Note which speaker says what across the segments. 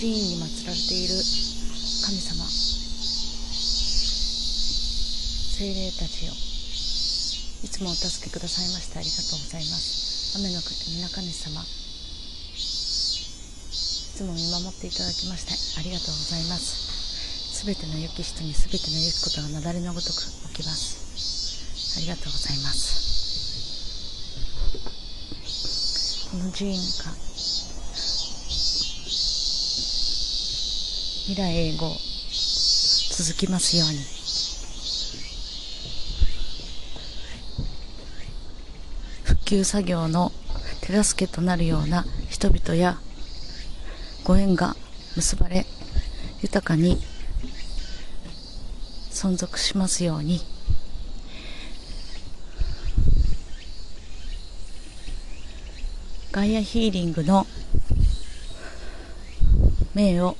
Speaker 1: 寺院に祀られている神様。精霊たちよいつもお助けくださいましてありがとうございます。雨の国皆神様。いつも見守っていただきましてありがとうございます。すべての良き人にすべての良きことが雪崩のごとく起きます。ありがとうございます。この寺院が未来永劫続きますように。復旧作業の手助けとなるような人々やご縁が結ばれ豊かに存続しますように。ガイアヒーリングの命を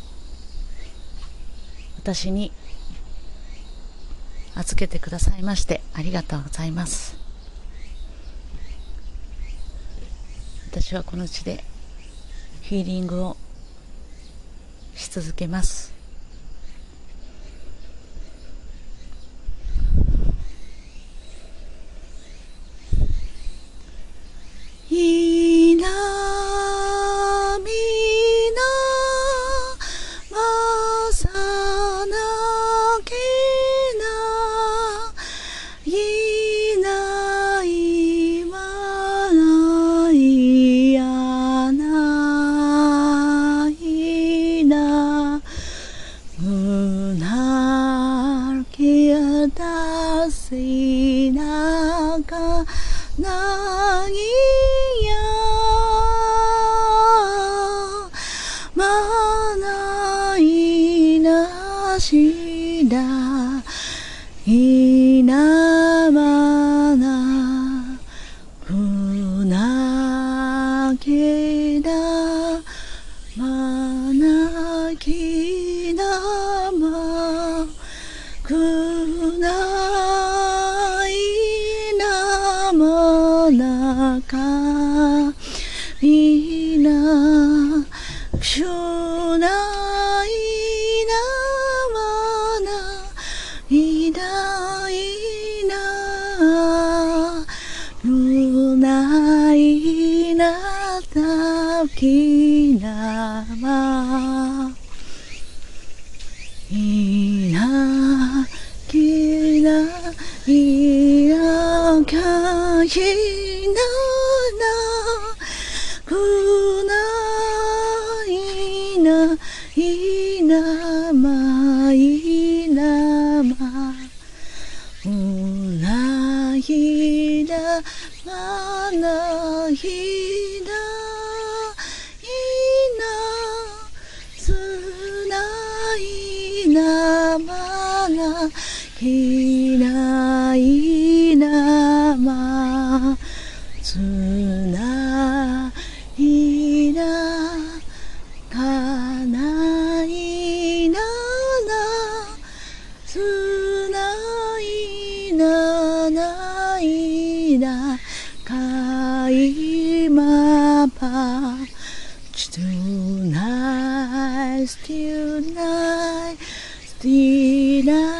Speaker 1: 私に預けてくださいましてありがとうございます。私はこの地でヒーリングをし続けます。しだいなまなくなきだまなきだまくないなまなかみなくしゅなきなまいなきないなかひななくないないなまいなまうないなまないななきないなまつないなかないななつないなないなかいまぱ Tonight, still night, still night, きなま Tonight, いないなま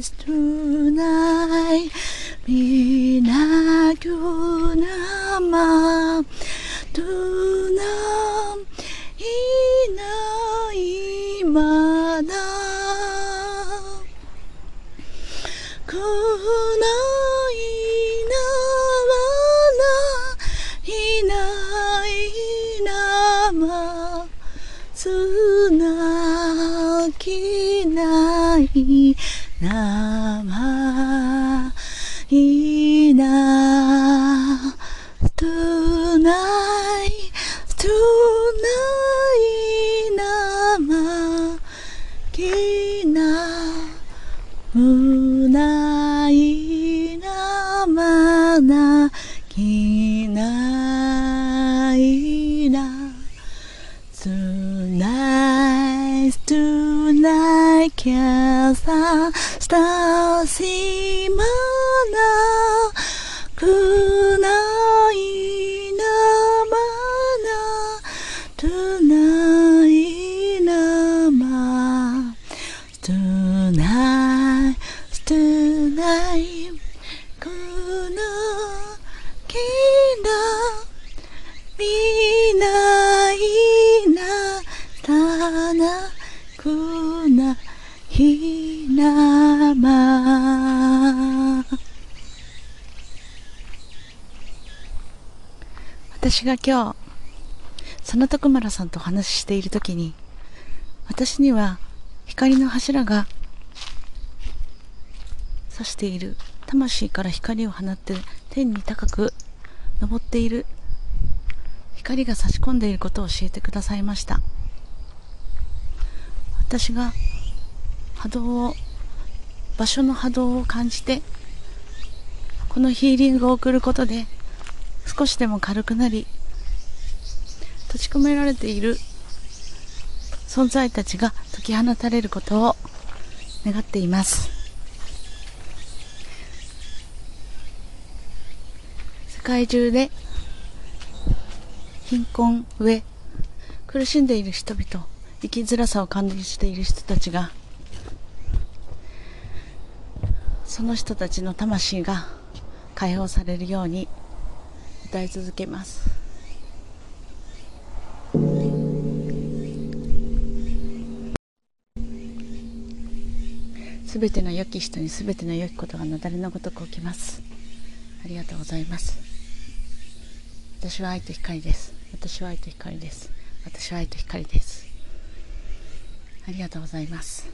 Speaker 1: Tunay minagyo nama Tunam inaimada Kuno inawana inainama つなぎない Namah. しまなくないなまなとないなまとないとないくのきなみないなたなくなひなま私が今日その徳村さんとお話ししている時に私には光の柱が差している。魂から光を放って天に高く昇っている。光が差し込んでいることを教えてくださいました。私が波動を場所の波動を感じてこのヒーリングを送ることで少しでも軽くなり閉じ込められている存在たちが解き放たれることを願っています。世界中で貧困上苦しんでいる人々生きづらさを感じている人たちがその人たちの魂が解放されるように歌い続けます。すべての良き人にすべての良きことがなだれのごとく起きます。ありがとうございます。私は愛と光です。私は愛と光です。私は愛と光です。ありがとうございます。